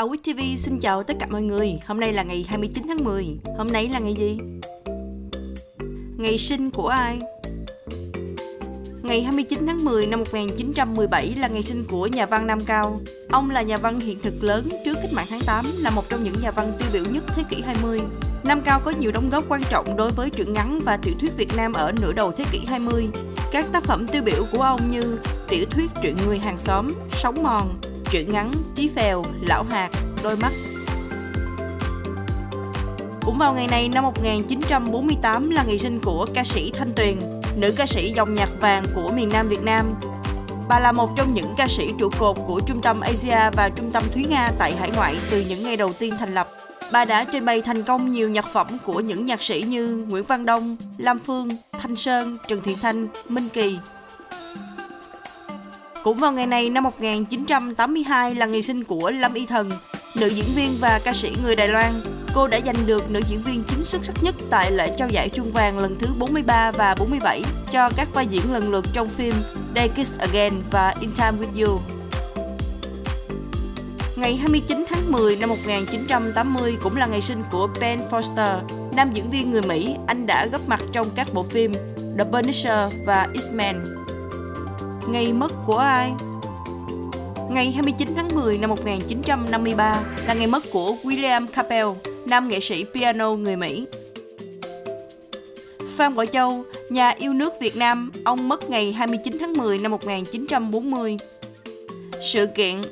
Awit TV xin chào tất cả mọi người. Hôm nay là ngày 29 tháng 10. Hôm nay là ngày gì? Ngày sinh của ai? Ngày 29 tháng 10 năm 1917 là ngày sinh của nhà văn Nam Cao. Ông là nhà văn hiện thực lớn trước cách mạng tháng 8, là một trong những nhà văn tiêu biểu nhất thế kỷ 20. Nam Cao có nhiều đóng góp quan trọng đối với truyện ngắn và tiểu thuyết Việt Nam ở nửa đầu thế kỷ 20. Các tác phẩm tiêu biểu của ông như tiểu thuyết truyện người hàng xóm, Sống mòn, truyện ngắn Trí phèo, Lão hạt, Đôi mắt. Cũng vào ngày này năm 1948 là ngày sinh của ca sĩ Thanh Tuyền, nữ ca sĩ dòng nhạc vàng của miền Nam Việt Nam. Bà là một trong những ca sĩ trụ cột của Trung tâm Asia và Trung tâm Thúy Nga tại hải ngoại từ những ngày đầu tiên thành lập. Bà đã trình bày thành công nhiều nhạc phẩm của những nhạc sĩ như Nguyễn Văn Đông, Lam Phương, Thanh Sơn, Trần Thiện Thanh, Minh Kỳ, cũng vào ngày này năm 1982 là ngày sinh của Lâm Y Thần, nữ diễn viên và ca sĩ người Đài Loan. Cô đã giành được nữ diễn viên chính xuất sắc nhất tại lễ trao giải chuông vàng lần thứ 43 và 47 cho các vai diễn lần lượt trong phim Day Kiss Again và In Time With You. Ngày 29 tháng 10 năm 1980 cũng là ngày sinh của Ben Foster, nam diễn viên người Mỹ. Anh đã góp mặt trong các bộ phim The Punisher và X-Men. Ngày mất của ai? Ngày 29 tháng 10 năm 1953 là ngày mất của William Capel, nam nghệ sĩ piano người Mỹ. Phan Bội Châu, nhà yêu nước Việt Nam, ông mất ngày 29 tháng 10 năm 1940. Sự kiện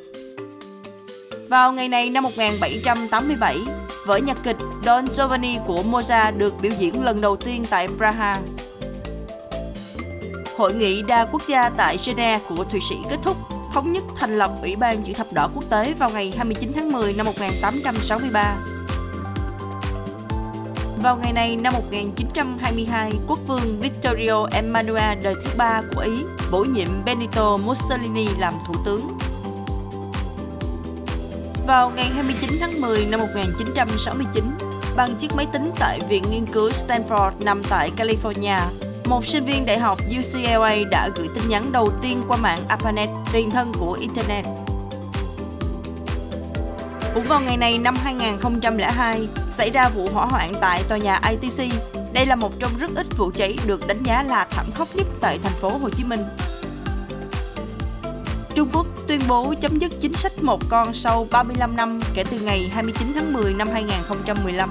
Vào ngày này năm 1787, vở nhạc kịch Don Giovanni của Mozart được biểu diễn lần đầu tiên tại Praha. Hội nghị đa quốc gia tại Geneva của Thụy Sĩ kết thúc, thống nhất thành lập Ủy ban chữ thập đỏ quốc tế vào ngày 29 tháng 10 năm 1863. Vào ngày này năm 1922, quốc vương Vittorio Emanuele đời thứ ba của Ý bổ nhiệm Benito Mussolini làm thủ tướng. Vào ngày 29 tháng 10 năm 1969, bằng chiếc máy tính tại Viện Nghiên cứu Stanford nằm tại California một sinh viên đại học UCLA đã gửi tin nhắn đầu tiên qua mạng ARPANET, tiền thân của Internet. Cũng vào ngày này năm 2002, xảy ra vụ hỏa hoạn tại tòa nhà ITC. Đây là một trong rất ít vụ cháy được đánh giá là thảm khốc nhất tại thành phố Hồ Chí Minh. Trung Quốc tuyên bố chấm dứt chính sách một con sau 35 năm kể từ ngày 29 tháng 10 năm 2015.